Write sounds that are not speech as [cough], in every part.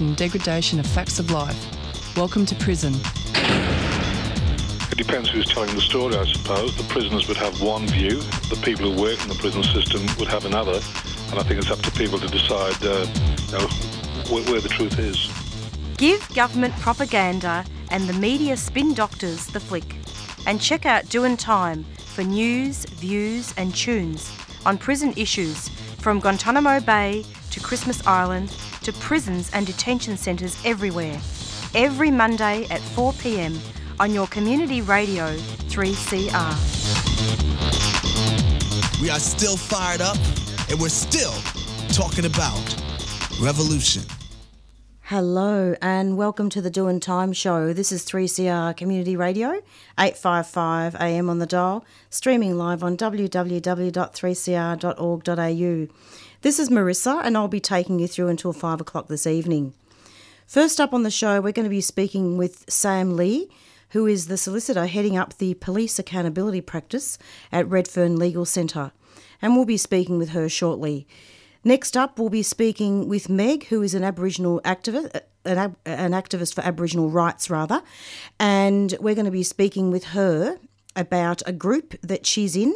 and degradation of facts of life. Welcome to prison. It depends who's telling the story, I suppose. The prisoners would have one view, the people who work in the prison system would have another, and I think it's up to people to decide uh, you know, where, where the truth is. Give government propaganda and the media spin doctors the flick. And check out Doing Time for news, views, and tunes on prison issues from Guantanamo Bay to Christmas Island to prisons and detention centres everywhere. Every Monday at 4 pm on your community radio 3CR. We are still fired up and we're still talking about revolution. Hello and welcome to the Doing Time Show. This is 3CR Community Radio, 855 AM on the dial, streaming live on www.3cr.org.au. This is Marissa and I'll be taking you through until 5 o'clock this evening. First up on the show, we're going to be speaking with Sam Lee, who is the solicitor heading up the police accountability practice at Redfern Legal Centre, and we'll be speaking with her shortly. Next up, we'll be speaking with Meg, who is an Aboriginal activist, an, an activist for Aboriginal rights, rather, and we're going to be speaking with her about a group that she's in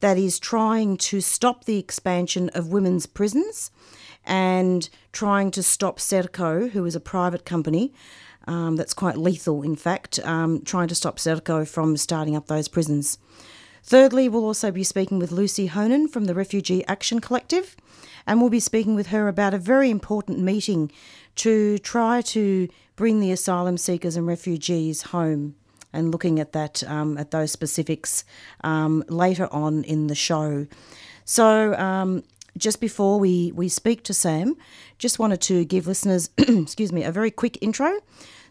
that is trying to stop the expansion of women's prisons and trying to stop Serco, who is a private company um, that's quite lethal, in fact, um, trying to stop Serco from starting up those prisons. Thirdly, we'll also be speaking with Lucy Honan from the Refugee Action Collective, and we'll be speaking with her about a very important meeting to try to bring the asylum seekers and refugees home and looking at that um, at those specifics um, later on in the show. So um, just before we, we speak to Sam, just wanted to give listeners, [clears throat] excuse me, a very quick intro.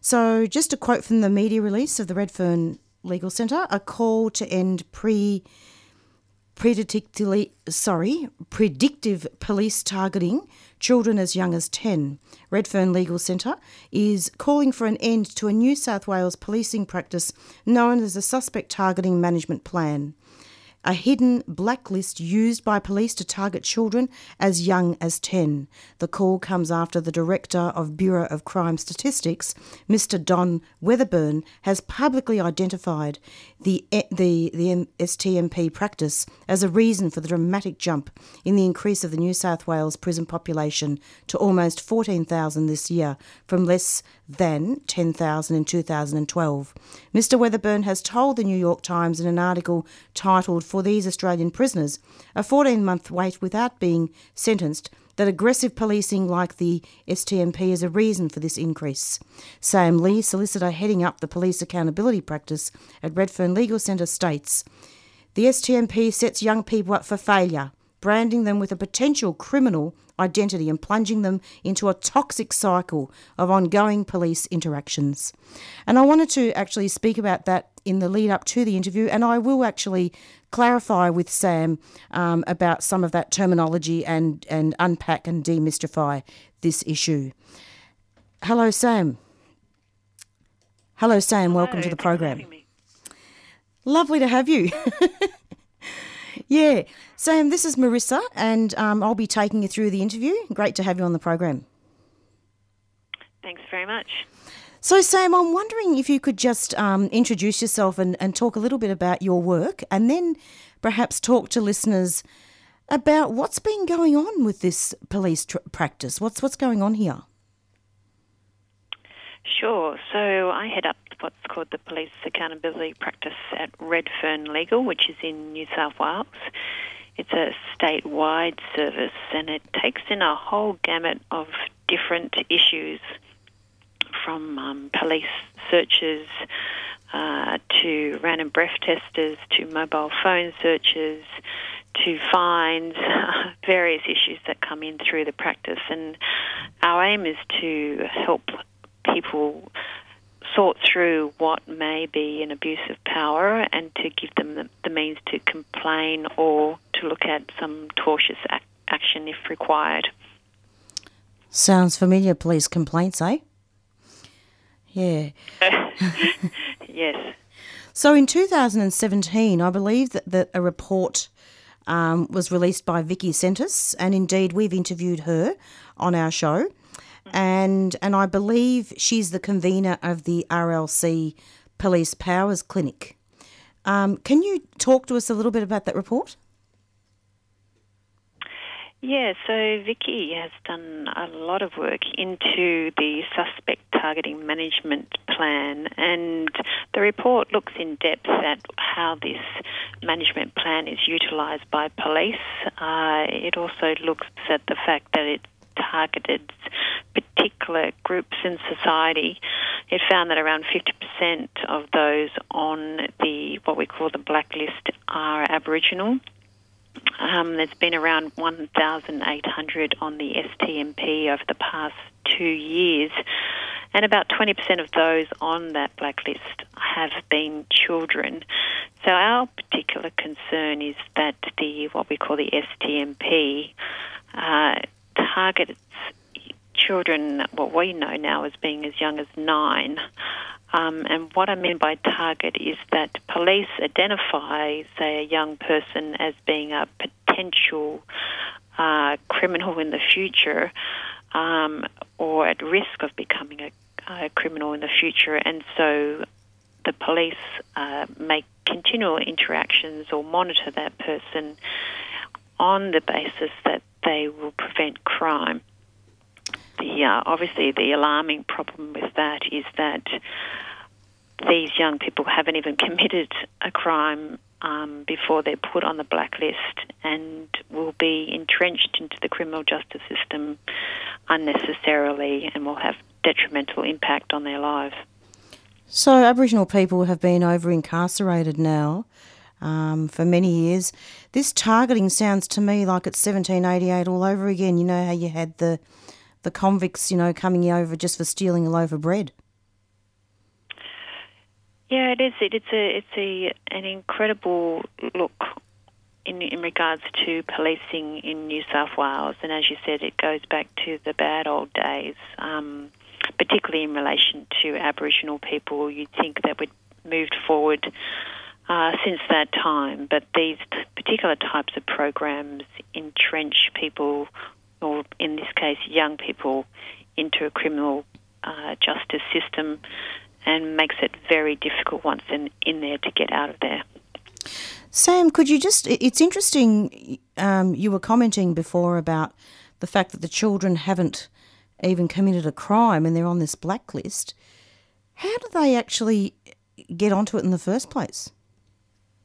So just a quote from the media release of the Redfern Legal Centre: a call to end pre predictively sorry predictive police targeting children as young as 10 redfern legal centre is calling for an end to a new south wales policing practice known as the suspect targeting management plan a hidden blacklist used by police to target children as young as 10. The call comes after the Director of Bureau of Crime Statistics, Mr. Don Weatherburn, has publicly identified the, eh, the, the STMP practice as a reason for the dramatic jump in the increase of the New South Wales prison population to almost 14,000 this year from less than 10,000 in 2012. Mr. Weatherburn has told the New York Times in an article titled For These Australian Prisoners, a 14 month wait without being sentenced, that aggressive policing like the STMP is a reason for this increase. Sam Lee, solicitor heading up the police accountability practice at Redfern Legal Centre, states The STMP sets young people up for failure branding them with a potential criminal identity and plunging them into a toxic cycle of ongoing police interactions. And I wanted to actually speak about that in the lead up to the interview, and I will actually clarify with Sam um, about some of that terminology and, and unpack and demystify this issue. Hello, Sam. Hello, Sam. Hello, Welcome to the program. Lovely to have you. [laughs] Yeah. Sam, this is Marissa, and um, I'll be taking you through the interview. Great to have you on the program. Thanks very much. So, Sam, I'm wondering if you could just um, introduce yourself and, and talk a little bit about your work, and then perhaps talk to listeners about what's been going on with this police tr- practice. What's what's going on here? Sure. So I head up what's called the Police Accountability Practice at Redfern Legal, which is in New South Wales. It's a statewide service and it takes in a whole gamut of different issues from um, police searches uh, to random breath testers to mobile phone searches to fines, [laughs] various issues that come in through the practice. And our aim is to help people sort through what may be an abuse of power and to give them the, the means to complain or to look at some tortious ac- action if required. Sounds familiar, police complaints, eh? Yeah. [laughs] yes. So in 2017, I believe that, that a report um, was released by Vicki Sentas, and indeed we've interviewed her on our show. and and I believe she's the convener of the RLC Police Powers Clinic. Um, can you talk to us a little bit about that report? Yeah, so Vicki has done a lot of work into the suspect targeting management plan, and the report looks in depth at how this management plan is utilised by police. Uh, it also looks at the fact that it targeted particular groups in society. It found that around 50% of those on the what we call the blacklist are Aboriginal. Um, there's been around 1,800 on the STMP over the past two years, and about 20% of those on that blacklist have been children. So our particular concern is that the what we call the STMP uh, targets children, what we know now as being as young as nine. Um, and what I mean by target is that police identify, say, a young person as being a potential uh, criminal in the future um, or at risk of becoming a, a, criminal in the future. And so the police uh, make continual interactions or monitor that person on the basis that they will prevent crime. The obviously the alarming problem with that is that these young people haven't even [laughs] committed a crime um, before they're put on the blacklist and will be entrenched into the criminal justice system unnecessarily and will have detrimental impact on their lives. So, Aboriginal people have been over incarcerated now um, for many years. This targeting sounds to me like it's 1788 all over again. You know how you had the the convicts, you know, coming over just for stealing a loaf of bread. Yeah, it is. It's a it's a an incredible look in in regards to policing in New South Wales, and as you said, it goes back to the bad old days. Um, particularly in relation to Aboriginal people, you'd think that we'd moved forward uh, since that time, but these particular types of programs entrench people, or in this case, young people, into a criminal uh, justice system and makes it very difficult once in, in there to get out of there. Sam, could you just? It's interesting. Um, you were commenting before about the fact that the children haven't even committed a crime and they're on this blacklist. How do they actually get onto it in the first place?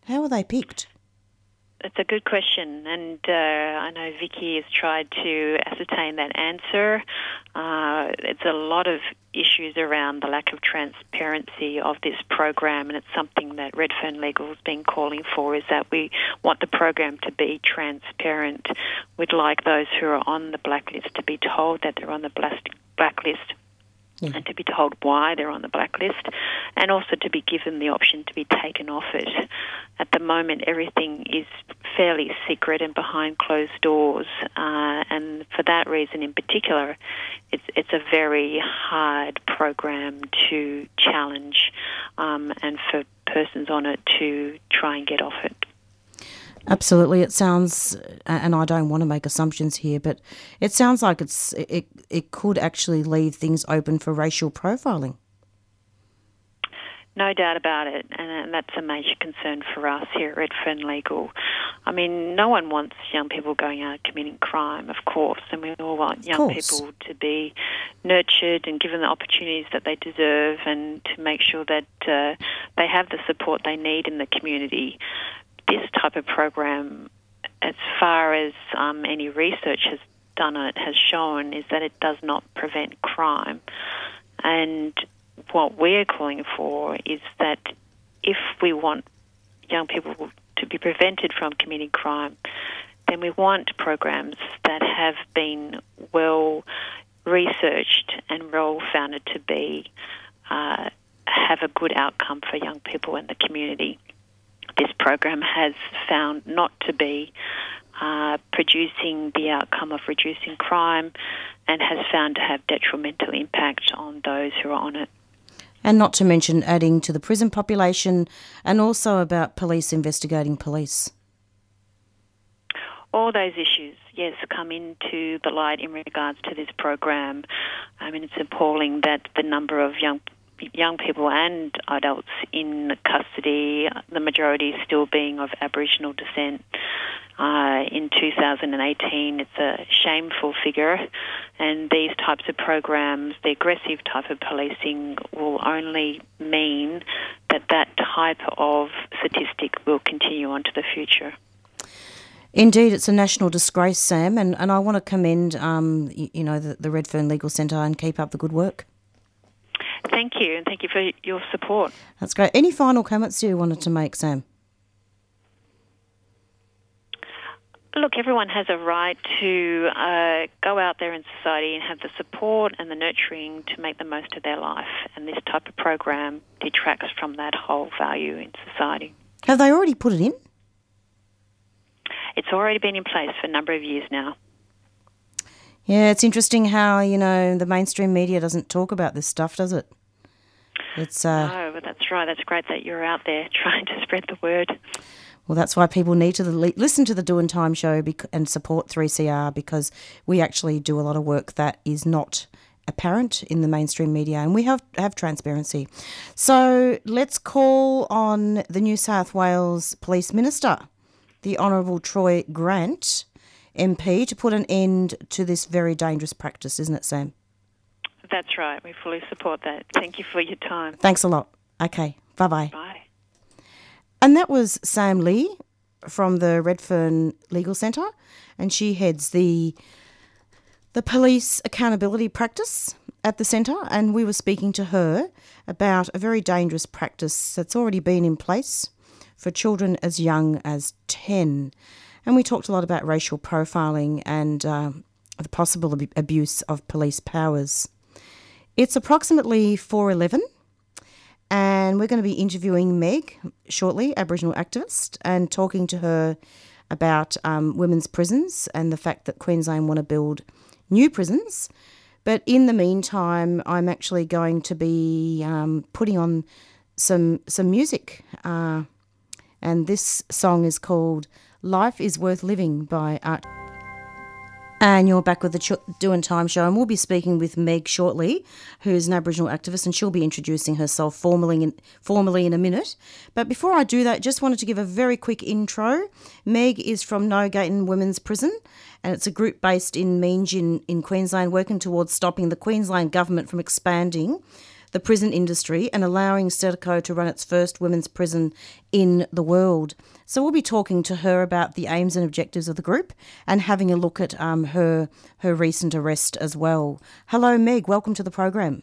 How are they picked? It's a good question, and uh, I know Vicki has tried to ascertain that answer. Uh, it's a lot of issues around the lack of transparency of this program, and it's something that Redfern Legal has been calling for. Is that we want the program to be transparent. We'd like those who are on the blacklist to be told that they're on the blacklist yeah. and to be told why they're on the blacklist, and also to be given the option to be taken off it. At the moment, everything is fairly secret and behind closed doors, uh, and for that reason, in particular, it's it's a very hard program to challenge, um, and for persons on it to try and get off it. Absolutely, it sounds, and I don't want to make assumptions here, but it sounds like it's it it could actually leave things open for racial profiling. No doubt about it, and that's a major concern for us here at Redfern Legal. I mean, no one wants young people going out committing crime, of course, and we all want young people to be nurtured and given the opportunities that they deserve, and to make sure that uh, they have the support they need in the community this type of program, as far as um, any research has done on it, has shown is that it does not prevent crime. And what we're calling for is that if we want young people to be prevented from committing crime, then we want programs that have been well researched and well founded to be uh, have a good outcome for young people in the community program has found not to be uh, producing the outcome of reducing crime and has found to have detrimental impact on those who are on it. And not to mention adding to the prison population and also about police investigating police. All those issues, yes, come into the light in regards to this program. I mean, it's appalling that the number of young young people and adults in custody, the majority still being of Aboriginal descent. Uh, in 2018, it's a shameful figure, and these types of programs, the aggressive type of policing, will only mean that that type of statistic will continue on to the future. Indeed, it's a national disgrace, Sam, and, and I want to commend, um, you, know, the, the Redfern Legal Centre and keep up the good work. Thank you, and thank you for your support. That's great. Any final comments you wanted to make, Sam? Look, everyone has a right to uh, go out there in society and have the support and the nurturing to make the most of their life. And this type of program detracts from that whole value in society. Have they already put it in? It's already been in place for a number of years now. Yeah, it's interesting how, you know, the mainstream media doesn't talk about this stuff, does it? It's uh, No, but that's right. That's great that you're out there [laughs] trying to spread the word. well, that's why people need to listen to the Doing Time show and support 3CR because we actually do a lot of work that is not apparent in the mainstream media and we have have transparency. So, let's call on the New South Wales Police Minister, the Honourable Troy Grant, MP, to put an end to this very dangerous practice, isn't it, Sam? That's right. We fully support that. Thank you for your time. Thanks a lot. Okay, bye bye. Bye. And that was Sam Lee from the Redfern Legal Centre, and she heads the the police accountability practice at the centre. And we were speaking to her about a very dangerous practice that's already been in place for children as young as ten. And we talked a lot about racial profiling and uh, the possible ab- abuse of police powers. It's approximately four eleven and we're going to be interviewing Meg shortly, Aboriginal activist, and talking to her about um, women's prisons and the fact that Queensland want to build new prisons. But in the meantime, I'm actually going to be um, putting on some some music, uh, and this song is called "Life Is Worth Living" by Art. And you're back with the Ch- Doing Time show, and we'll be speaking with Meg shortly, who's an Aboriginal activist, and she'll be introducing herself formally in, formally in a minute. But before I do that, just wanted to give a very quick intro. Meg is from No Gayton Women's Prison, and it's a group based in Meanjin in Queensland, working towards stopping the Queensland government from expanding the prison industry and allowing Serco to run its first women's prison in the world. So we'll be talking to her about the aims and objectives of the group and having a look at um, her her recent arrest as well. Hello, Meg. Welcome to the program.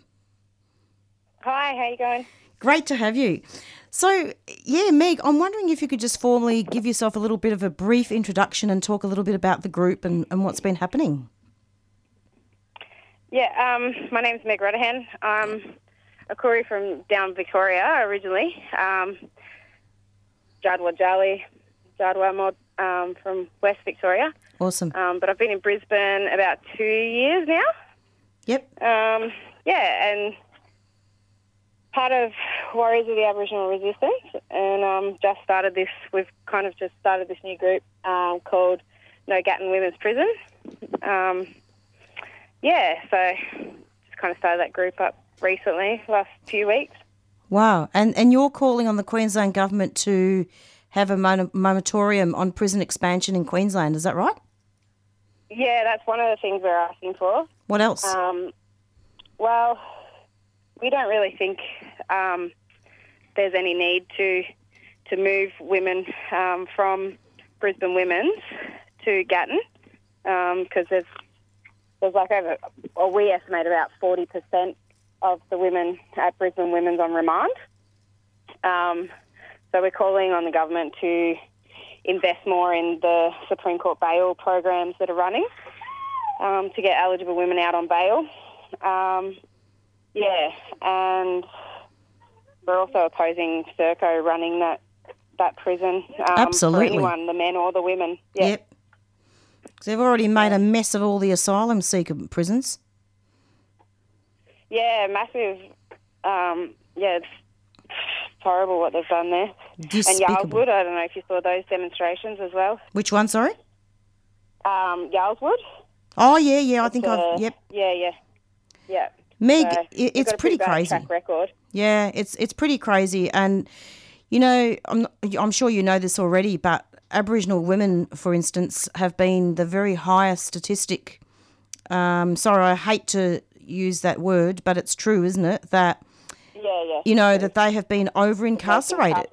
Hi, how you going? Great to have you. So, yeah, Meg, I'm wondering if you could just formally give yourself a little bit of a brief introduction and talk a little bit about the group and, and what's been happening. Yeah, um, my name's Meg Ruddahan. I'm a Koori from down Victoria originally. Um, Jadwa Jali, Jadwa Mod um, from West Victoria. Awesome. Um, but I've been in Brisbane about two years now. Yep. Um, yeah, and part of Warriors of the Aboriginal Resistance, and um, just started this. We've kind of just started this new group um, called No Gatton Women's Prison. Um, yeah, so just kind of started that group up recently, last few weeks. Wow. And and you're calling on the Queensland government to have a moratorium on prison expansion in Queensland. Is that right? Yeah, that's one of the things we're asking for. What else? Um, well, we don't really think um, there's any need to to move women um, from Brisbane Women's to Gatton because there's there's like over, or we estimate about forty percent of the women at Brisbane Women's on remand. Um, so we're calling on the government to invest more in the Supreme Court bail programs that are running um, to get eligible women out on bail. Um, yeah, and we're also opposing Serco running that that prison. Um, Absolutely. For anyone, the men or the women. Yeah. Yep. they've already made a mess of all the asylum seeker prisons. Yeah, massive. Um, yeah, it's horrible what they've done there. And. Yarlwood, I don't know if you saw those demonstrations as well. Which one, sorry? Um, Yarl's Wood. Oh yeah, yeah. I think Uh, I've. Yep. Yeah, yeah, yeah. Meg, So, i- we've got a pretty crazy. Track record. Yeah, it's it's pretty crazy, and you know, I'm not, I'm sure you know this already, but Aboriginal women, for instance, have been the very highest statistic. Um, sorry, I hate to use that word, but it's true, isn't it? That Yeah, yeah. you know that they have been over incarcerated,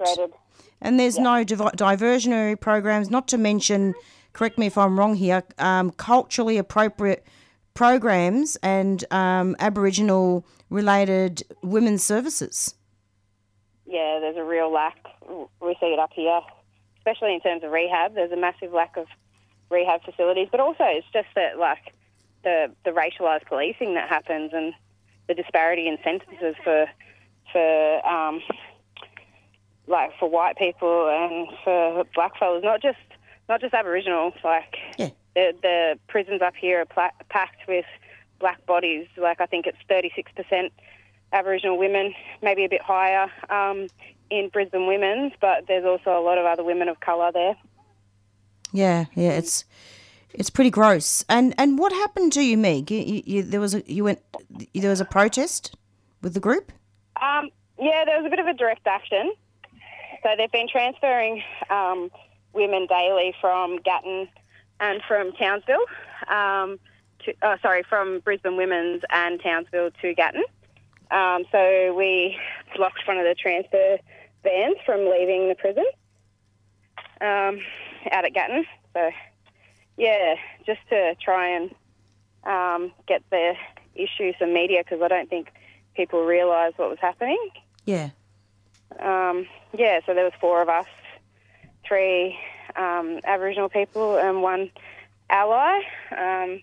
and there's no div- diversionary programs. Not to mention, correct me if I'm wrong here, um, culturally appropriate programs and um, Aboriginal related women's services. Yeah, there's a real lack. We see it up here, especially in terms of rehab. There's a massive lack of rehab facilities, but also it's just that like the the racialised policing that happens and the disparity in sentences for for um, like for white people and for black fellas, not just not just Aboriginal. Like Yeah. the the prisons up here are pla- packed with black bodies. Like I think it's thirty six percent Aboriginal women, maybe a bit higher um, in Brisbane women's, but there's also a lot of other women of colour there. Yeah, yeah, it's it's pretty gross. And and what happened to you, Meg? You, you, you, there was a you went there was a protest with the group. Um, yeah, there was a bit of a direct action. So they've been transferring um, women daily from Gatton and from Townsville. Um, to, oh, sorry, from Brisbane Women's and Townsville to Gatton. Um, so we blocked one of the transfer vans from leaving the prison um, out at Gatton. So, yeah, just to try and um, get the issue some media because I don't think people realised what was happening. Yeah, Um, yeah, so there was four of us, three um, Aboriginal people and one ally. Um,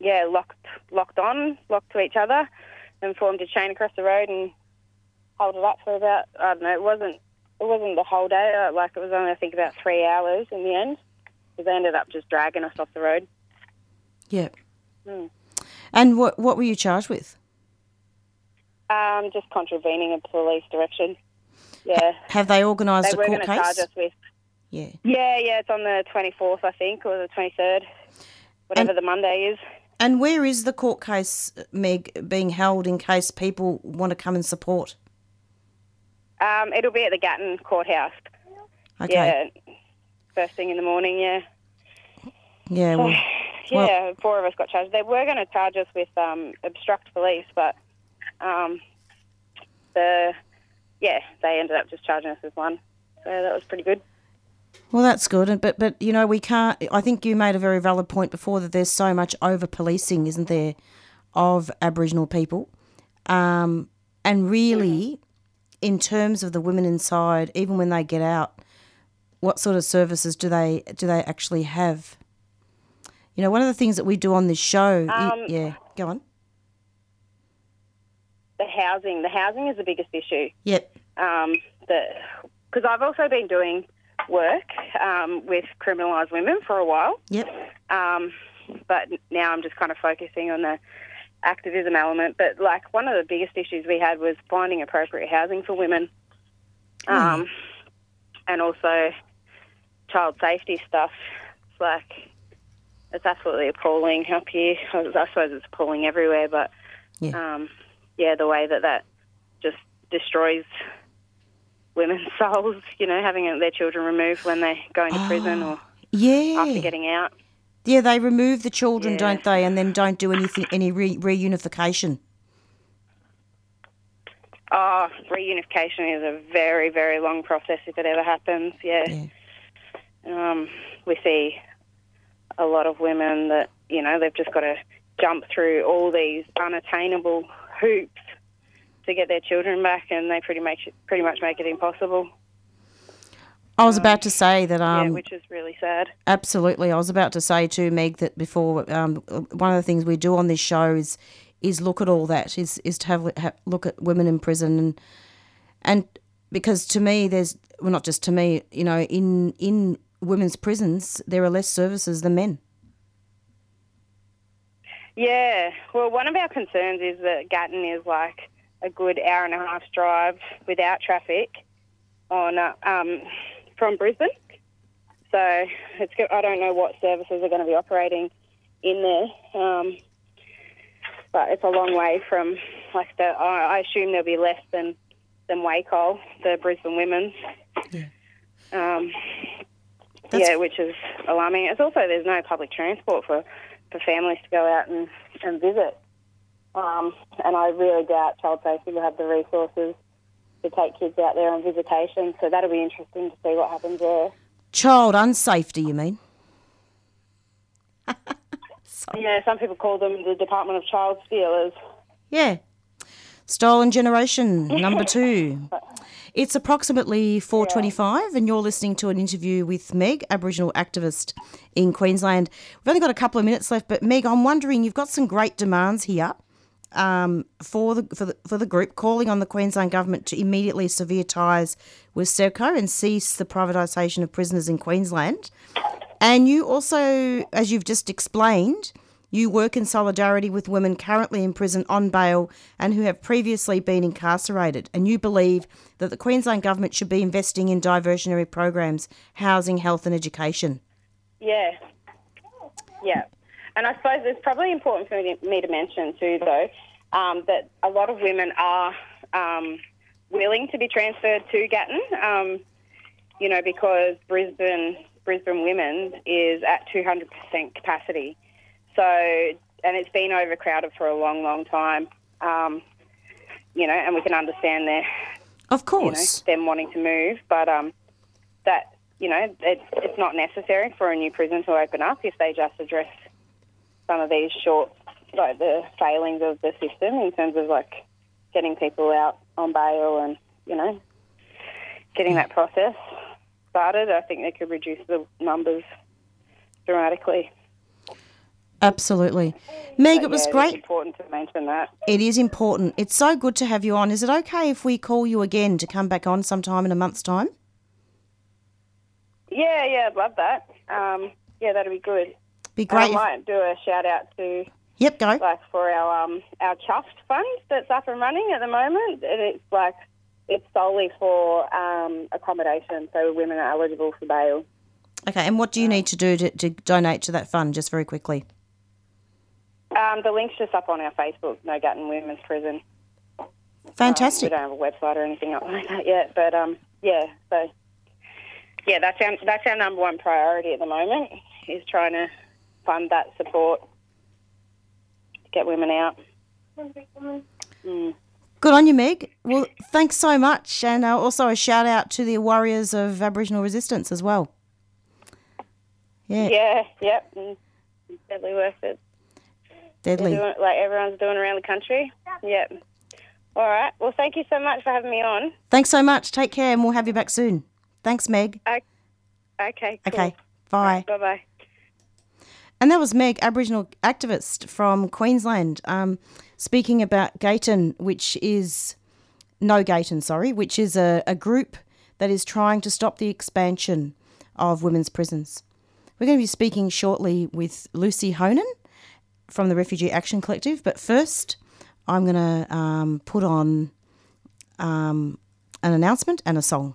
yeah, locked locked on, locked to each other, and formed a chain across the road and held it up for about I don't know. It wasn't it wasn't the whole day. uh, Like it was only I think about three hours in the end. Because they ended up just dragging us off the road. yeah. Hmm. And what what were you charged with? Um, just contravening a police direction. Yeah, Have they organised they a court to charge us with Yeah. Yeah, yeah, it's on the 24th, I think, or the 23rd, whatever And- the Monday is. And where is the court case, Meg, being held in case people want to come and support? Um, it'll be at the Gatton Courthouse. Okay. Yeah, first thing in the morning, yeah. Yeah. well, [sighs] Well- Yeah, four of us got charged. They were going to charge us with um, obstruct police, but um, the yeah, they ended up just charging us with one. So that was pretty good. Well, that's good, but but you know we can't. I think you made a very valid point before that there's so much over policing, isn't there, of Aboriginal people, um, and really, in terms of the women inside, even when they get out, what sort of services do they do they actually have? You know, one of the things that we do on this show, Um, yeah, go on. The housing, the housing is the biggest issue. Yep. um, because I've also been doing work um, with criminalised women for a while, Yep. um, but now I'm just kind of focusing on the activism element. But like one of the biggest issues we had was finding appropriate housing for women, um, and also child safety stuff. It's like it's absolutely appalling up here. I suppose it's appalling everywhere, but Yeah. um, yeah, the way that that just destroys women's [laughs] souls, you know, having their children removed when they're go into prison or Yeah. after getting out. Yeah, they remove the children, Yeah. don't they, and then don't do anything, any re- reunification. Oh, reunification is a very, very long process if it ever happens. Yeah. Yeah. Um, we see a lot of women that, you know, they've just got to jump through all these unattainable hoops to get their children back, and they pretty much pretty much make it impossible. I was about to say that yeah, um, which is really sad. Absolutely. I was about to say too, Meg, that before um, one of the things we do on this show is is look at all that is is to have, have look at women in prison and and because to me there's well not just to me you know in in women's prisons there are less services than men. Yeah, well, one of our concerns is that Gatton is like a good hour and a half drive without traffic on uh, um, from Brisbane. So it's go- I don't know what services are going to be operating in there, um, but it's a long way from like the. I I assume there'll be less than than Wacol, the Brisbane Women's. Um, That's- yeah, which is alarming. It's also there's no public transport for, for families to go out and, and visit. Um, and I really doubt child safety will have the resources to take kids out there on visitation. So that'll be interesting to see what happens there. Child unsafety, you mean? [laughs] Yeah, some people call them the Department of Child Stealers. Yeah. Stolen Generation, number two. [laughs] It's approximately 4.25 and you're listening to an interview with Meg, Aboriginal activist in Queensland. We've only got a couple of minutes left, but Meg, I'm wondering, you've got some great demands here um, for, the, for, the, for the group, calling on the Queensland Government to immediately sever ties with Serco and cease the privatisation of prisoners in Queensland. And you also, as you've just explained, you work in solidarity with women currently in prison on bail and who have previously been incarcerated. And you believe that the Queensland Government should be investing in diversionary programs, housing, health, and education. Yeah. Yeah. And I suppose it's probably important for me to, mention too, though, um, that a lot of women are um, willing to be transferred to Gatton, um, you know, because Brisbane Brisbane Women's is at 200% capacity. So, and it's been overcrowded for a long, long time, um, you know, and we can understand their Of you know, course. them wanting to move, but um, that you know, it, it's not necessary for a new prison to open up if they just address some of these short, like the failings of the system in terms of like getting people out on bail and you know, getting that process started. I think they could reduce the numbers dramatically. Absolutely. Meg, it was yeah, great. It's important to mention that. It is important. It's so good to have you on. Is it okay if we call you again to come back on sometime in a month's time? Yeah, yeah, I'd love that. Um, yeah, that'd be good. Be And great. I if- might do a shout out to Yep, go. like for our um our Chuffed fund that's up and running at the moment, and it's like it's solely for um, accommodation, so women are eligible for bail. Okay, and what do you need to do to, to donate to that fund, just very quickly? Um, the link's just up on our Facebook, No Gatton Women's Prison. Um, we don't have a website or anything like that yet, but um, yeah, so yeah, that's our that's our number one priority at the moment is trying to fund that support to get women out. Mm. Good on you, Meg. Well, thanks so much. And uh, also a shout out to the warriors of Aboriginal resistance as well. Yeah, Yeah, yep, mm, it's deadly worth it. Deadly. doing, like everyone's doing around the country. Yep. All right. Well, thank you so much for having me on. Thanks so much. Take care, and we'll have you back soon. Thanks, Meg. Okay. Cool. Okay, bye. Bye bye. And that was Meg, Aboriginal activist from Queensland, um, speaking about Gayton, which is no Gayton, sorry, which is a, a group that is trying to stop the expansion of women's prisons. We're going to be speaking shortly with Lucy Honan from the Refugee Action Collective, but first, I'm going to um, put on um, an announcement and a song.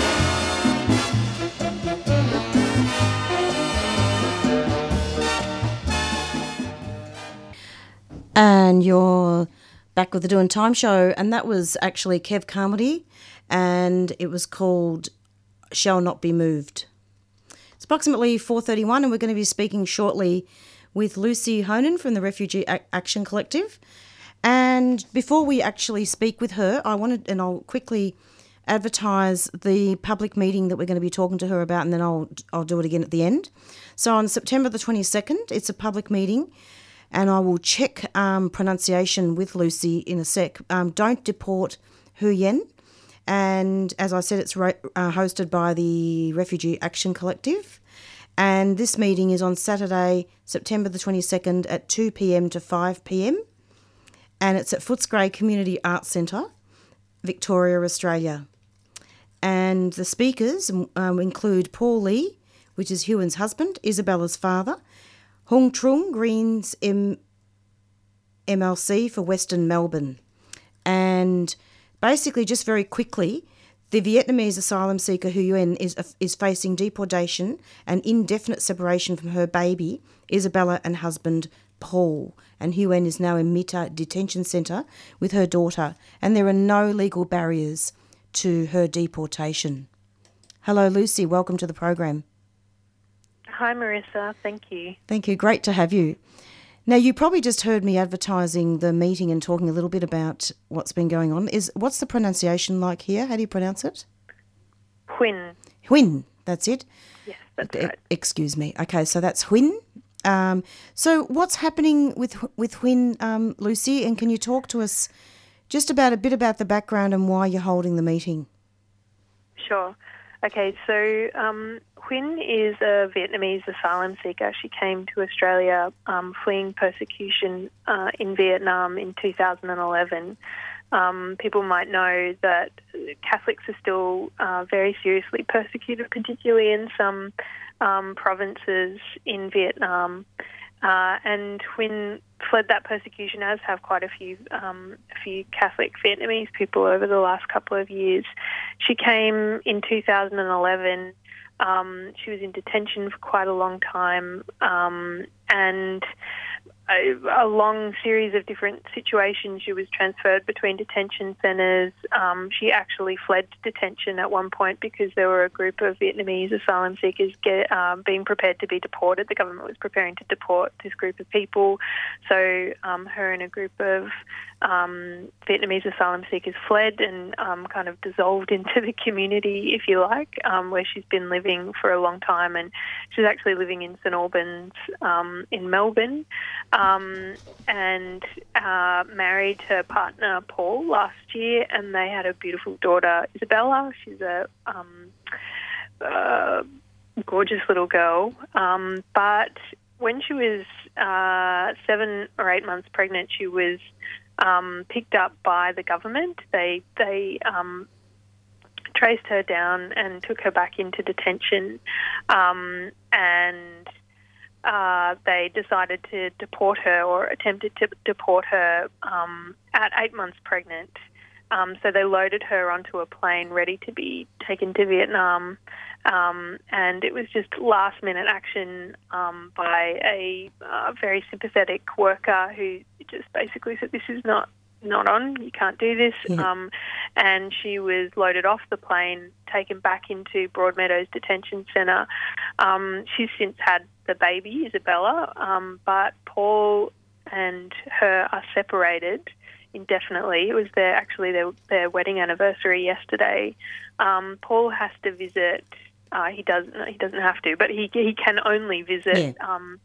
And you're back with the Doing Time show, and that was actually Kev Carmody, and it was called "Shall Not Be Moved." It's approximately four thirty-one, and we're going to be speaking shortly with Lucy Honan from the Refugee Ac- Action Collective. And before we actually speak with her, I wanted, and I'll quickly advertise the public meeting that we're going to be talking to her about, and then I'll I'll do it again at the end. So on September the twenty second, it's a public meeting, and I will check um, pronunciation with Lucy in a sec. Um, don't deport Hu Yen, and as I said, it's uh, hosted by the Refugee Action Collective. And this meeting is on Saturday, September the 22nd at 2 pm to 5 pm and it's at Footscray Community Arts Centre, Victoria, Australia. And the speakers um, include Paul Lee, which is Hewen's husband, Isabella's father, Huong Truong, Greens M- MLC for Western Melbourne. And basically, just very quickly, the Vietnamese asylum seeker Hu Yuen is, is facing deportation and indefinite separation from her baby, Isabella, and husband Paul and Huen is now in MITA Detention Centre with her daughter, and there are no legal barriers to her deportation. Hello, Lucy. Welcome to the program. Hi, Marissa. Thank you. Thank you. Great to have you. Now, you probably just heard me advertising the meeting and talking a little bit about what's been going on. Is what's the pronunciation like here? How do you pronounce it? Huyn. Huyn. That's it. Yes, that's right. excuse me. Okay, so that's Huyn. Um, so, what's happening with with Huyn, um, Lucy? And can you talk to us just about a bit about the background and why you're holding the meeting? Sure. Okay, so um, Huyn is a Vietnamese asylum seeker. She came to Australia um, fleeing persecution uh, in Vietnam in 2011. Um, people might know that Catholics are still uh, very seriously persecuted, particularly in some um, provinces in Vietnam. Uh, and Huyn fled that persecution, as have quite a few um, a few Catholic Vietnamese people over the last couple of years. She came in 2011. Um, she was in detention for quite a long time, um, and a, a, long series of different situations. She was transferred between detention centres. Um, she actually fled detention at one point because there were a group of Vietnamese asylum seekers get, um, being prepared to be deported. The government was preparing to deport this group of people. So um, her and a group of um, Vietnamese asylum seekers fled and um, kind of dissolved [laughs] into the community, if you like, um, where she's been living for a long time. And she's actually living in St Albans in Melbourne um, and uh, married her partner Paul last year, and they had a beautiful daughter, Isabella. She's a um, uh, gorgeous little girl. but when she was uh, seven or eight months pregnant, she was um, picked up by the government. They they um, traced her down and took her back into detention, um, and uh, they decided to deport her or attempted to deport her um, at eight months pregnant. Um, so they loaded her onto a plane ready to be taken to Vietnam. Um, and it was just last minute action um, by a uh, very sympathetic worker who just basically said, This is not. Not on, you can't do this. Yeah. Um, and she was loaded off the plane, taken back into Broadmeadows Detention Centre. Um, she's since had the baby, Isabella, um, but Paul and her are separated indefinitely. It was their actually their their wedding anniversary yesterday. Um, Paul has to visit uh, he doesn't. He doesn't have to, but he he can only visit yeah. um,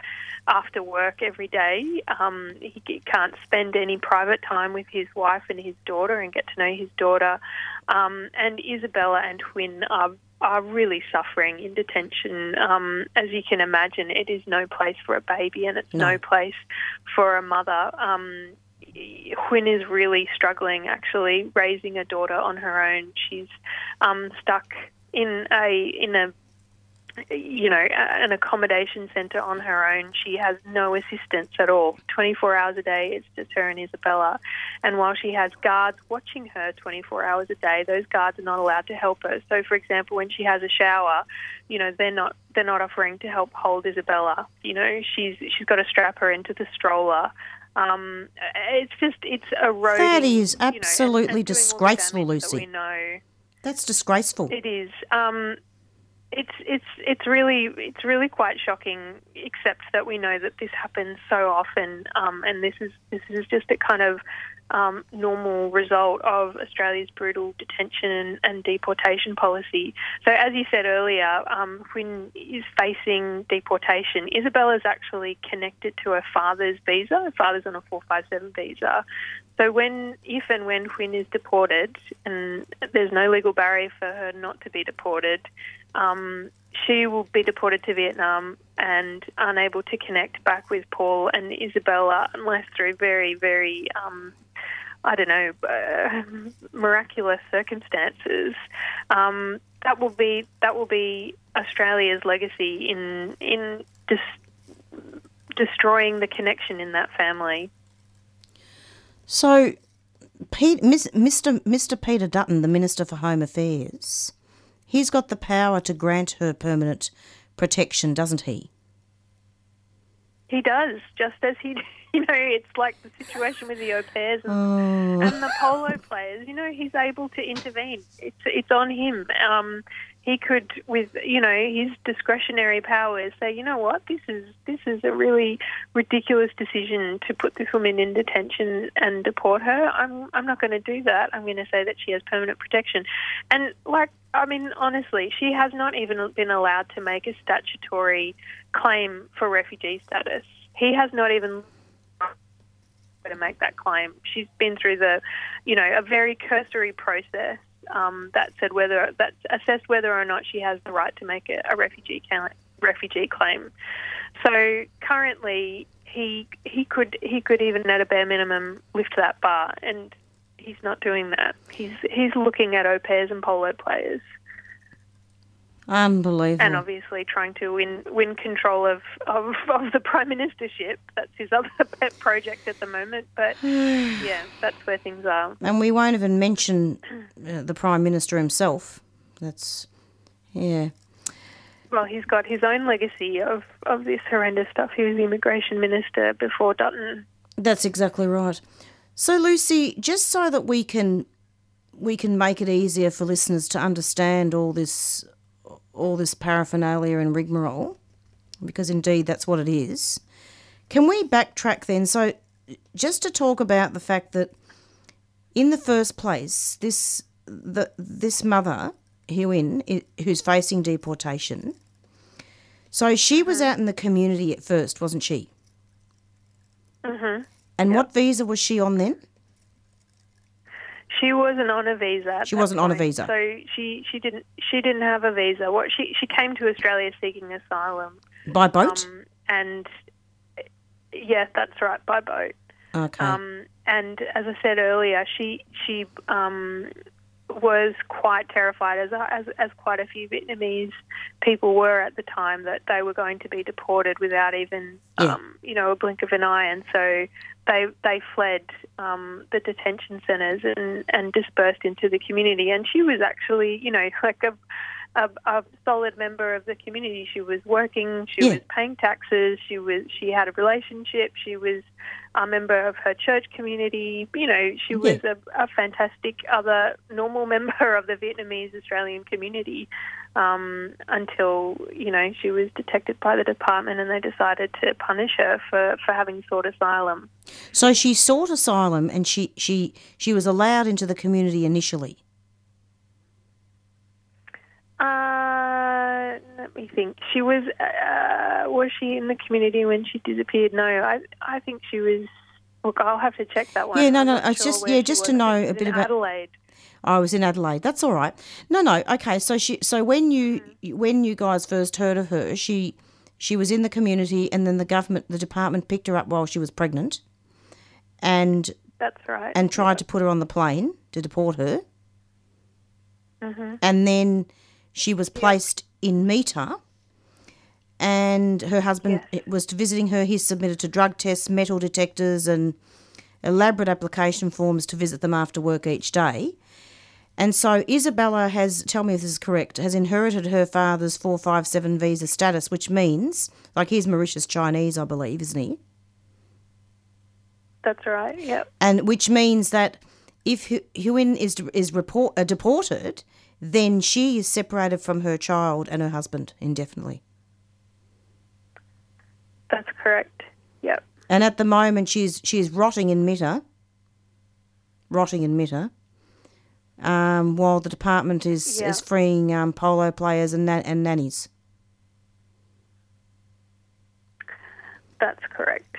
after work every day. Um, he can't spend any private time with his wife and his daughter and get to know his daughter. Um, and Isabella and Huyn are are really suffering in detention. Um, as you can imagine, it is no place for a baby, and it's no, no place for a mother. Um, Huyn is really struggling, actually, raising a daughter on her own. She's um, stuck in a in a you know an accommodation centre on her own. She has no assistance at all. 24 hours a day, it's just her and Isabella. And while she has guards watching her 24 hours a day, those guards are not allowed to help her. So, for example, when she has a shower, you know they're not they're not offering to help hold Isabella. You know she's she's got to strap her into the stroller. Um, it's just it's eroding. That is absolutely you know, and, and disgraceful, Lucy. we know that's disgraceful. It is. Um, it's it's it's really it's really quite shocking. Except that we know that this happens so often, um, and this is this is just a kind of um, normal result of Australia's brutal detention and, and, deportation policy. So, as you said earlier, um, Huynh is facing deportation. Isabella is actually connected to her father's visa. Her father's on a 457 visa. So, when, if and when Huynh is deported, and there's no legal barrier for her not to be deported, um, she will be deported to Vietnam and unable to connect back with Paul and Isabella unless through very, very um, I don't know, uh, miraculous circumstances, um, that will be that will be Australia's legacy in in dis- destroying the connection in that family. So, Pete, Mr. Mr. Peter Dutton, the Minister for Home Affairs, he's got the power to grant her permanent protection, doesn't he? He does, just as he [laughs] you know, it's like the situation with the au pairs and, oh. and the polo players. You know, he's able to intervene. It's it's on him. Um, he could, with you know his discretionary powers, say, you know what, this is this is a really ridiculous decision to put this woman in detention and deport her. I'm I'm not going to do that. I'm going to say that she has permanent protection, and like I mean, honestly, she has not even been allowed to make a statutory claim for refugee status. He has not even to make that claim. She's been through the, you know, a very cursory process um, that said whether that assessed whether or not she has the right to make a, a refugee refugee claim. So currently, he he could he could even at a bare minimum lift that bar, and he's not doing that. He's he's looking at au pairs and polo players. Unbelievable. And obviously trying to win win control of, of, of the prime ministership. That's his other [laughs] pet project at the moment. But [sighs] yeah, that's where things are. And we won't even mention uh, the prime minister himself. That's yeah. Well, he's got his own legacy of, of this horrendous stuff. He was the immigration minister before Dutton. That's exactly right. So, Lucy, just so that we can we can make it easier for listeners to understand all this all this paraphernalia and rigmarole, because indeed that's what it is. Can we backtrack then? So, just to talk about the fact that, in the first place, this the this mother Huynh, who's facing deportation. So she was out in the community at first, wasn't she? Mhm. And yep. what visa was she on then? She wasn't on a visa. She wasn't point. on a visa. So she, she didn't she didn't have a visa. What she she came to Australia seeking asylum by boat. Um, and yes, that's right, by boat. Okay. Um, and as I said earlier, she she um, was quite terrified, as, as as quite a few Vietnamese people were at the time, that they were going to be deported without even yeah. um, you know a blink of an eye, and so they they fled um, the detention centres and and dispersed into the community. And she was actually you know like a a, a solid member of the community. She was working. She yeah. was paying taxes. She was. She had a relationship. She was a member of her church community. You know, she was a, a, fantastic other normal [laughs] member of the Vietnamese Australian community um, until you know she was detected by the department and they decided to punish her for, for having sought asylum. So she sought asylum and she she she was allowed into the community initially. Uh, let me think. She was uh, was she in the community when she disappeared? No, I I think she was. Look, I'll have to check that one. Yeah, no, no. It's sure just yeah, just to know a bit about Adelaide. Oh, I was in Adelaide. That's all right. No, no. Okay, so she so when you mm. when you guys first heard of her, she she was in the community, and then the government, the department picked her up while she was pregnant, and that's right, and tried yeah. to put her on the plane to deport her, mm-hmm. and then she was placed in MITA, and her husband yes. was visiting her. He submitted to drug tests, metal detectors, and elaborate application forms to visit them after work each day. And so Isabella has, tell me if this is correct, has inherited her father's 457 visa status, which means, like he's Mauritius Chinese, I believe, isn't he? That's right, yep. And which means that if Huynh is, is report, uh, deported, then she is separated from her child and her husband indefinitely. That's correct. Yep. And at the moment, she's she's rotting in MITA, rotting in MITA, um, while the department is Yeah. is freeing um, polo players and na- and nannies. That's correct.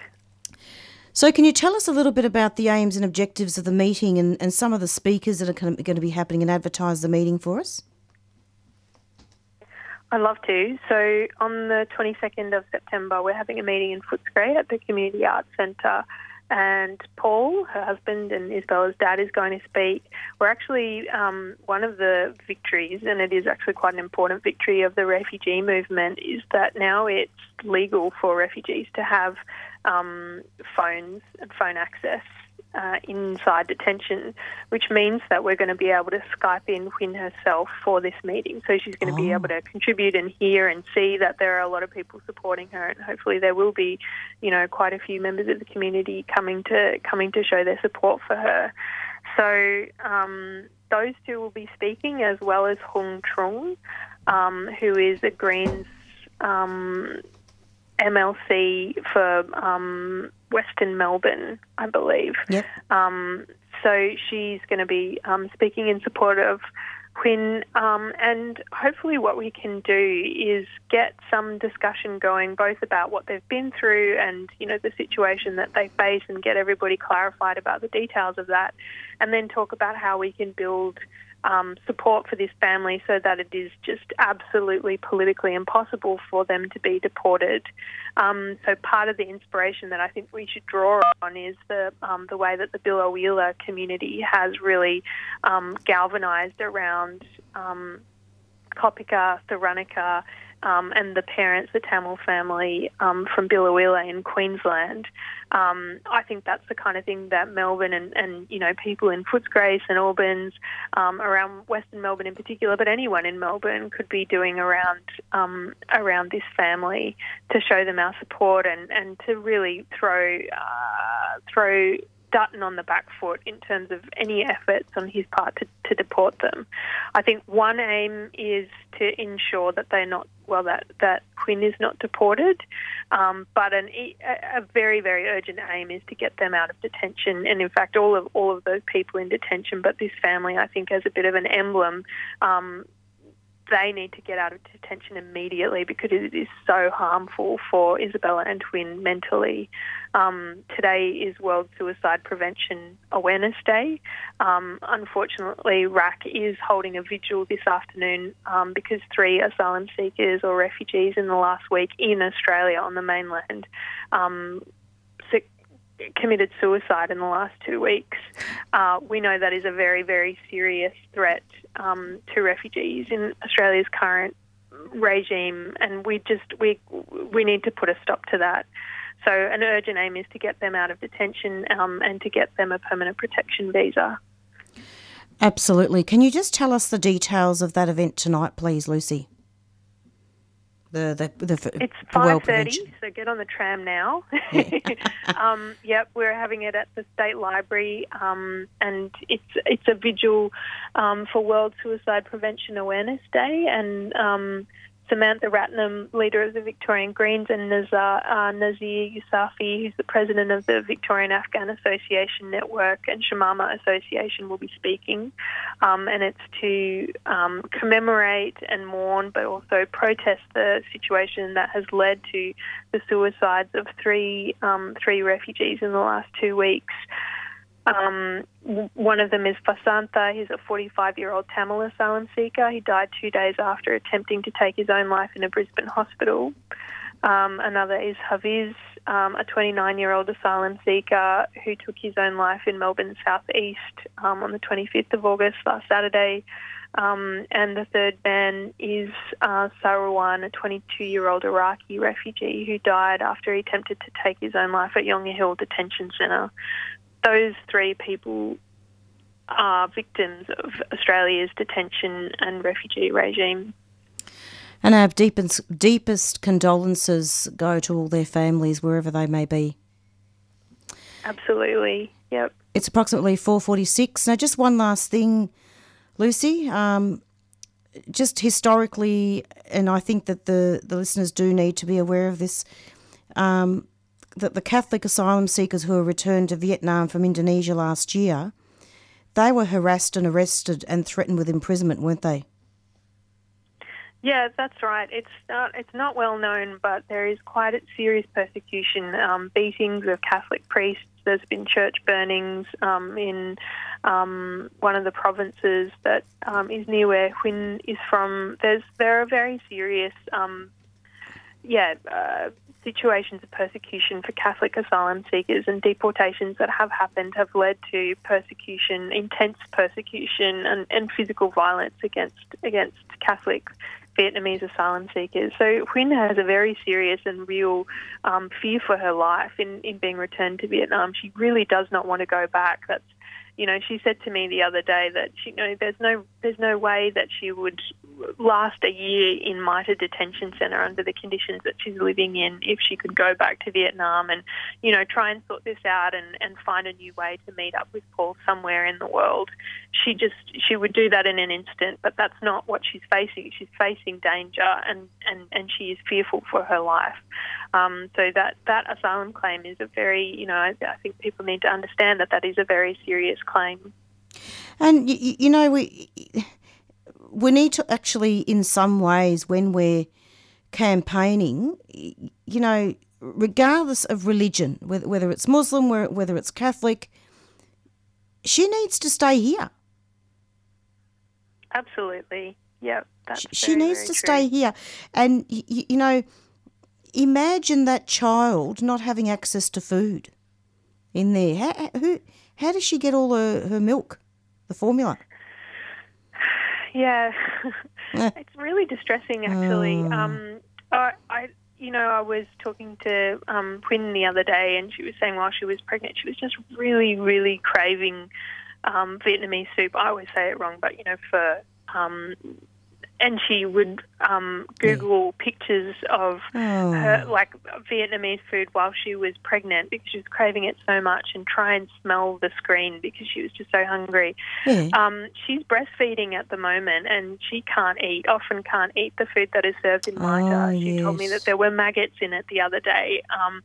So, can you tell us a little bit about the aims and objectives of the meeting and, and some of the speakers that are going to be happening and advertise the meeting for us? I'd love to. So on the 22nd of September, we're having a meeting in Footscray at the Community Arts Centre. And Paul, her husband, and Isabella's dad is going to speak. We're actually um, one of the victories, and it is actually quite an important victory of the refugee movement, is that now it's legal for refugees to have um, phones and phone access uh, inside detention, which means that we're going to be able to Skype in Huynh herself for this meeting. So she's going to be able to contribute and hear and see that there are a lot of people supporting her, and hopefully there will be, you know, quite a few members of the community coming to coming to show their support for her. So um, those two will be speaking, as well as Huong Truong, um, who is a Greens um, MLC for um, Western Melbourne, I believe. Yep. Um, so she's going to be um, speaking in support of Huynh, um, and hopefully, what we can do is get some discussion going, both about what they've been through and you know the situation that they face, and get everybody clarified about the details of that, and then talk about how we can build um, support for this family so that it is just absolutely politically impossible for them to be deported. Um, so part of the inspiration that I think we should draw on is the um, the way that the Biloela community has really um, galvanised around um, Tharnicaa, um, and the parents, the Tamil family um, from Biloela in Queensland. Um, I think that's the kind of thing that Melbourne and, and you know people in Footscray, St Albans, um, around Western Melbourne in particular, but anyone in Melbourne could be doing around um, around this family to show them our support and, and to really throw uh, throw Dutton on the back foot in terms of any efforts on his part to, to deport them. I think one aim is to ensure that they're not well that that Huynh is not deported, um, but an, a a very very urgent aim is to get them out of detention. And in fact, all of all of those people in detention, but this family, I think, as a bit of an emblem. Um, they need to get out of detention immediately because it is so harmful for Isabella and Huynh mentally. Um, today is World Suicide Prevention Awareness Day. Um, unfortunately, RAC is holding a vigil this afternoon um, because three asylum seekers or refugees in the last week in Australia on the mainland um, committed suicide in the last two weeks. Uh, we know that is a very, very serious threat um, to refugees in Australia's current regime, and we just we we need to put a stop to that. So, an urgent aim is to get them out of detention um, and to get them a permanent protection visa. Absolutely. Can you just tell us the details of that event tonight, please, Lucy? The the the, It's five thirty, so get on the tram now. [laughs] [laughs] um, yep, we're having it at the State Library, um, and it's it's a vigil um, for World Suicide Prevention Awareness Day, and um, Samantha Ratnam, leader of the Victorian Greens, and Nazar, uh, Nazir Yusafi, who's the president of the Victorian Afghan Association Network and Shamama Association, will be speaking. Um, and it's to um, commemorate and mourn, but also protest the situation that has led to the suicides of three um, three refugees in the last two weeks. Um, one of them is Fasanta. He's a 45 year old Tamil asylum seeker. He died two days after attempting to take his own life in a Brisbane hospital. Um, another is Hafiz, um, a 29 year old asylum seeker who took his own life in Melbourne's southeast um, on the 25th of August last Saturday. Um, and the third man is uh, Sarwan, a 22 year old Iraqi refugee who died after he attempted to take his own life at Yongah Hill Detention Centre. Those three people are victims of Australia's detention and refugee regime. And our deepest deepest condolences go to all their families wherever they may be. Absolutely. Yep. It's approximately 4:46. Now, just one last thing, Lucy. Um, just historically, and I think that the, the listeners do need to be aware of this, um, that the Catholic asylum seekers who were returned to Vietnam from Indonesia last year, they were harassed and arrested and threatened with imprisonment, weren't they? Yeah, that's right. It's not it's not well known, but there is quite a serious persecution, um, beatings of Catholic priests. There's been church burnings um, in um, one of the provinces that um, is near where Huynh is from. There's there are very serious, um, yeah. Uh, situations of persecution for Catholic asylum seekers and deportations that have happened have led to persecution, intense persecution, and, and physical violence against against Catholic Vietnamese asylum seekers. So Huynh has a very serious and real um, fear for her life in, in being returned to Vietnam. She really does not want to go back. That's you know, she said to me the other day that she, you know, there's no, there's no way that she would last a year in MITA detention centre under the conditions that she's living in if she could go back to Vietnam and, you know, try and sort this out and, and find a new way to meet up with Paul somewhere in the world. She just, she would do that in an instant, but that's not what she's facing. She's facing danger and, and, and she is fearful for her life. Um, so that, that asylum claim is a very, you know, I, I think people need to understand that that is a very serious claim. And you, you know, we we need to actually, in some ways, when we're campaigning, you know, regardless of religion, whether, whether it's Muslim, whether it's Catholic, she needs to stay here. Absolutely. Yeah. she very, needs very to true. stay here. And, you, you know, imagine that child not having access to food in there. How, who, how does she get all her, her milk, the formula? Yeah, [laughs] it's really distressing actually. Um, I, I, you know, I was talking to um, Huynh the other day, and she was saying while she was pregnant, she was just really, really craving um, Vietnamese soup. I always say it wrong, but you know, for um, and she would um, Google pictures of Oh. her like Vietnamese food while she was pregnant because she was craving it so much, and try and smell the screen because she was just so hungry. Yeah. Um, she's breastfeeding at the moment, and she can't eat. Often can't eat the food that is served in MITA. Oh, she told me that there were maggots in it the other day, um,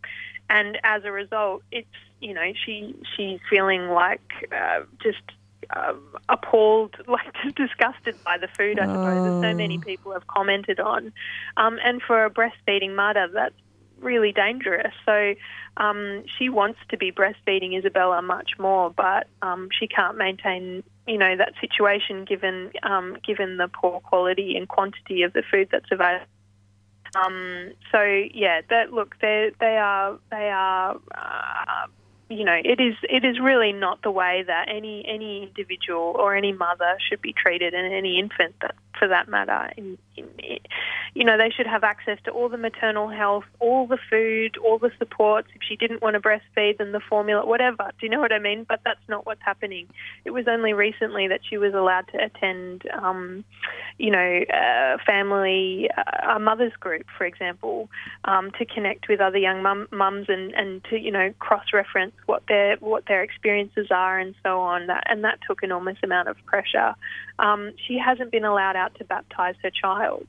and as a result, it's you know she she's feeling like uh, just um, appalled, [laughs] like just disgusted by the food. I suppose that so many people have commented on, um, and for a breastfeeding mother, that's really dangerous. So um, she wants to be breastfeeding Isabella much more, but um, she can't maintain, you know, that situation given um, given the poor quality and quantity of the food that's available. Um, so yeah, that look, they they are they are. Uh, you know, it is it is really not the way that any any individual or any mother should be treated, and any infant that, for that matter. In, in, you know, they should have access to all the maternal health, all the food, all the supports. If she didn't want to breastfeed, then the formula, whatever. Do you know what I mean? But that's not what's happening. It was only recently that she was allowed to attend, um, you know, a family, uh, a mother's group, for example, um, to connect with other young mum, mums and, and to, you know, cross-reference what their what their experiences are and so on. And that took enormous amount of pressure. Um, she hasn't been allowed out to baptise her child.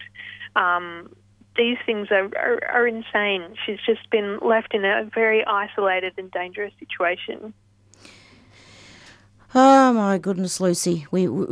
Um, these things are, are, are insane. She's just been left in a very isolated and dangerous situation. Oh my goodness, Lucy, we, we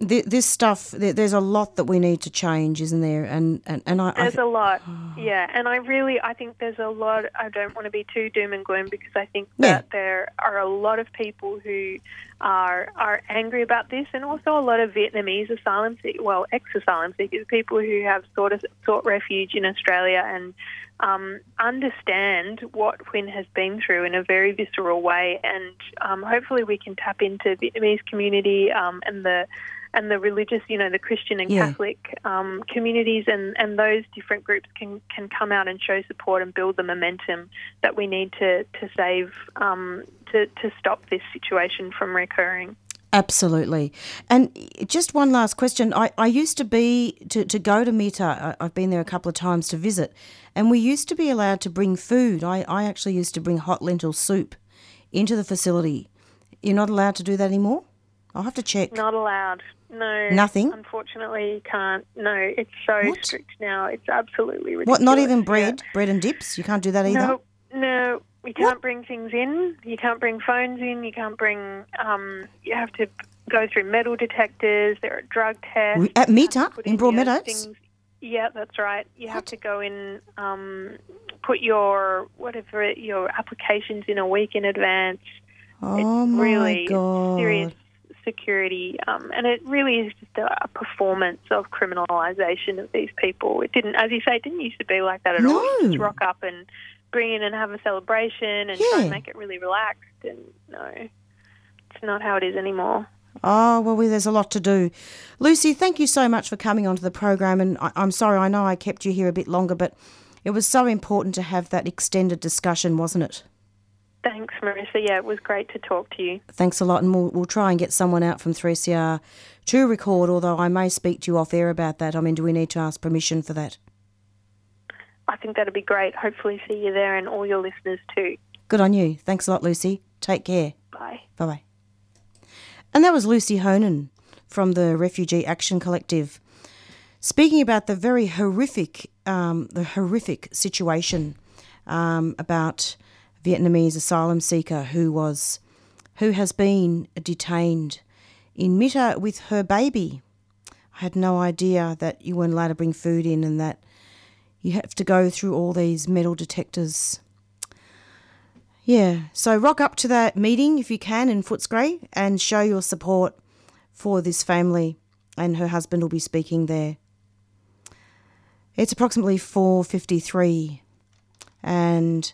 this stuff. There's a lot that we need to change, isn't there? And and, and I, I There's th- a lot, [sighs] yeah, and I really, I think there's a lot. I don't want to be too doom and gloom because I think Yeah. that there are a lot of people who are are angry about this, and also a lot of Vietnamese asylum seekers, well, ex-asylum seekers, people who have sought sought refuge in Australia and um, understand what Huynh has been through in a very visceral way, and um, hopefully we can tap into Vietnamese community um, and the and the religious, you know, the Christian and Yeah. Catholic um, communities, and, and those different groups can, can come out and show support and build the momentum that we need to to save um, to to stop this situation from recurring. Absolutely. And just one last question. I, I used to be, to, to go to MITA, I- I've been there a couple of times to visit, and we used to be allowed to bring food. I, I actually used to bring hot lentil soup into the facility. You're not allowed to do that anymore? I'll have to check. Not allowed. No. Nothing? Unfortunately, you can't. No, it's so What? strict now. It's absolutely ridiculous. What? Not even Yeah. bread? Bread and dips? You can't do that either. No, no. You can't bring things in. You can't bring phones in. You can't bring. Um, you have to go through metal detectors. There are drug tests. At Put in Broadmeadows. Yeah, that's right. You have to go in, um, put your whatever your applications in a week in advance. Oh it's my really god! serious security, um, and it really is just a, a performance of criminalisation of these people. It didn't, as you say, it didn't used to be like that at all. You just rock up and bring in and have a celebration and try Yeah. and make it really relaxed. And no, it's not how it is anymore. Oh well, we, there's a lot to do. Lucy, thank you so much for coming onto the program, and I, I'm sorry I know I kept you here a bit longer, but it was so important to have that extended discussion, wasn't it? Thanks, Marissa. Yeah, it was great to talk to you. Thanks a lot, and we'll, we'll try and get someone out from 3CR to record. Although I may speak to you off air about that. I mean, do we need to ask permission for that? I think that'd be great. Hopefully, see you there and all your listeners too. Good on you. Thanks a lot, Lucy. Take care. Bye. Bye bye. And that was Lucy Honan from the Refugee Action Collective, speaking about the very horrific, um, the horrific situation um, about Vietnamese asylum seeker who was, who has been detained in MITA with her baby. I had no idea that you weren't allowed to bring food in and that you have to go through all these metal detectors. Yeah, so rock up to that meeting if you can in Footscray and show your support for this family, and her husband will be speaking there. It's approximately 4:53, and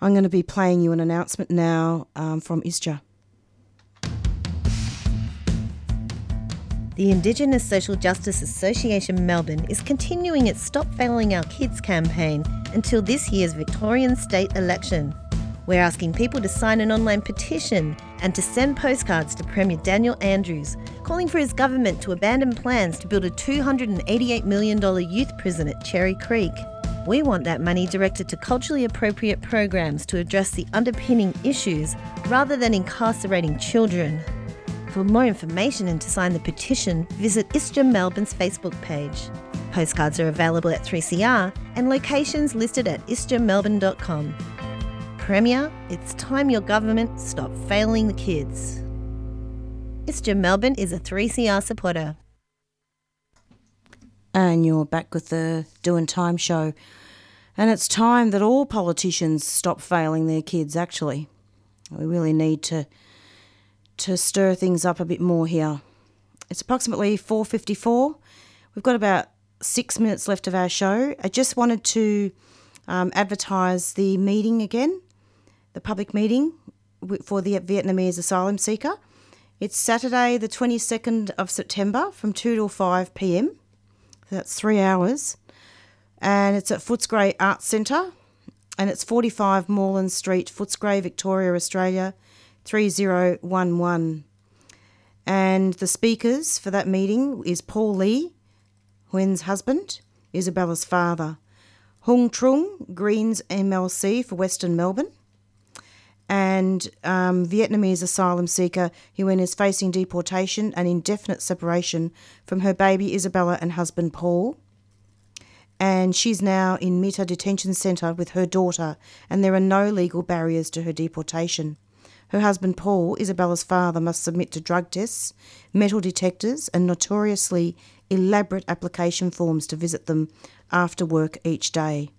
I'm going to be playing you an announcement now um, from ISJA. The Indigenous Social Justice Association Melbourne is continuing its Stop Failing Our Kids campaign until this year's Victorian state election. We're asking people to sign an online petition and to send postcards to Premier Daniel Andrews, calling for his government to abandon plans to build a $288 million youth prison at Cherry Creek. We want that money directed to culturally appropriate programs to address the underpinning issues rather than incarcerating children. For more information and to sign the petition, visit ISJA Melbourne's Facebook page. Postcards are available at 3CR and locations listed at isjamelbourne.com. Premier, it's time your government stop failing the kids. ISJA Melbourne is a 3CR supporter. And you're back with the Doing Time show. And it's time that all politicians stop failing their kids, actually. We really need to to stir things up a bit more here. It's approximately 4:54. We've got about 6 minutes left of our show. I just wanted to um, advertise the meeting again, the public meeting for the Vietnamese asylum seeker. It's Saturday, the 22nd of September from 2 till 5 p.m. That's three hours. And it's at Footscray Arts Centre. And it's 45 Moreland Street, Footscray, Victoria, Australia, 3011. And the speakers for that meeting is Paul Lee, Huen's husband, Isabella's father, Huong Truong, Greens MLC for Western Melbourne, and um, Vietnamese asylum seeker Huen is facing deportation and indefinite separation from her baby Isabella and husband Paul. And she's now in MITA Detention Centre with her daughter, and there are no legal barriers to her deportation. Her husband Paul, Isabella's father, must submit to drug tests, metal detectors, and notoriously elaborate application forms to visit them after work each day.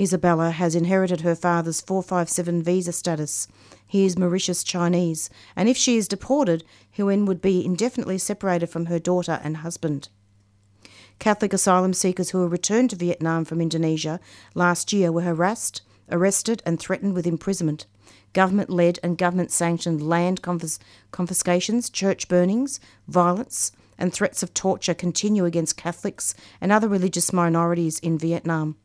Isabella has inherited her father's 457 visa status. He is Mauritius Chinese, and if she is deported, Huen would be indefinitely separated from her daughter and husband. Catholic asylum seekers who were returned to Vietnam from Indonesia last year were harassed, arrested, and threatened with imprisonment. Government led and government sanctioned land confis- confiscations, church burnings, violence, and threats of torture continue against Catholics and other religious minorities in Vietnam.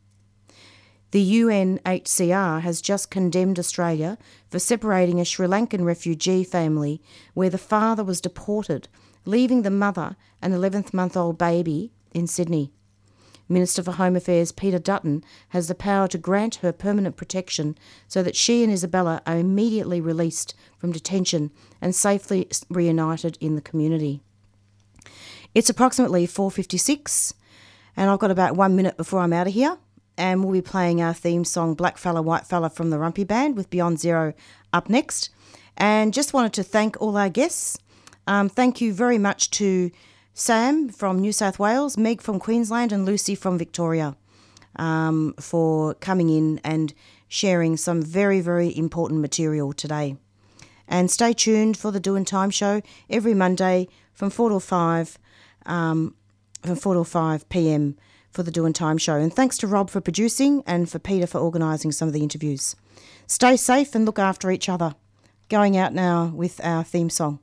The UNHCR has just condemned Australia for separating a Sri Lankan refugee family where the father was deported, leaving the mother and 11th month old baby in Sydney. Minister for Home Affairs Peter Dutton has the power to grant her permanent protection so that she and Isabella are immediately released from detention and safely reunited in the community. It's approximately 4:56 and I've got about 1 minute before I'm out of here and we'll be playing our theme song Black Fella White Fella from the Warumpi Band with Beyond Zero up next. And just wanted to thank all our guests. Um, thank you very much to Sam from New South Wales, Meg from Queensland, and Lucy from Victoria um, for coming in and sharing some very, very important material today. And stay tuned for the Doing Time show every Monday from 4 to 5, um, from 4 to 5 p.m. for the Doing Time show. And thanks to Rob for producing and for Peter for organising some of the interviews. Stay safe and look after each other. Going out now with our theme song.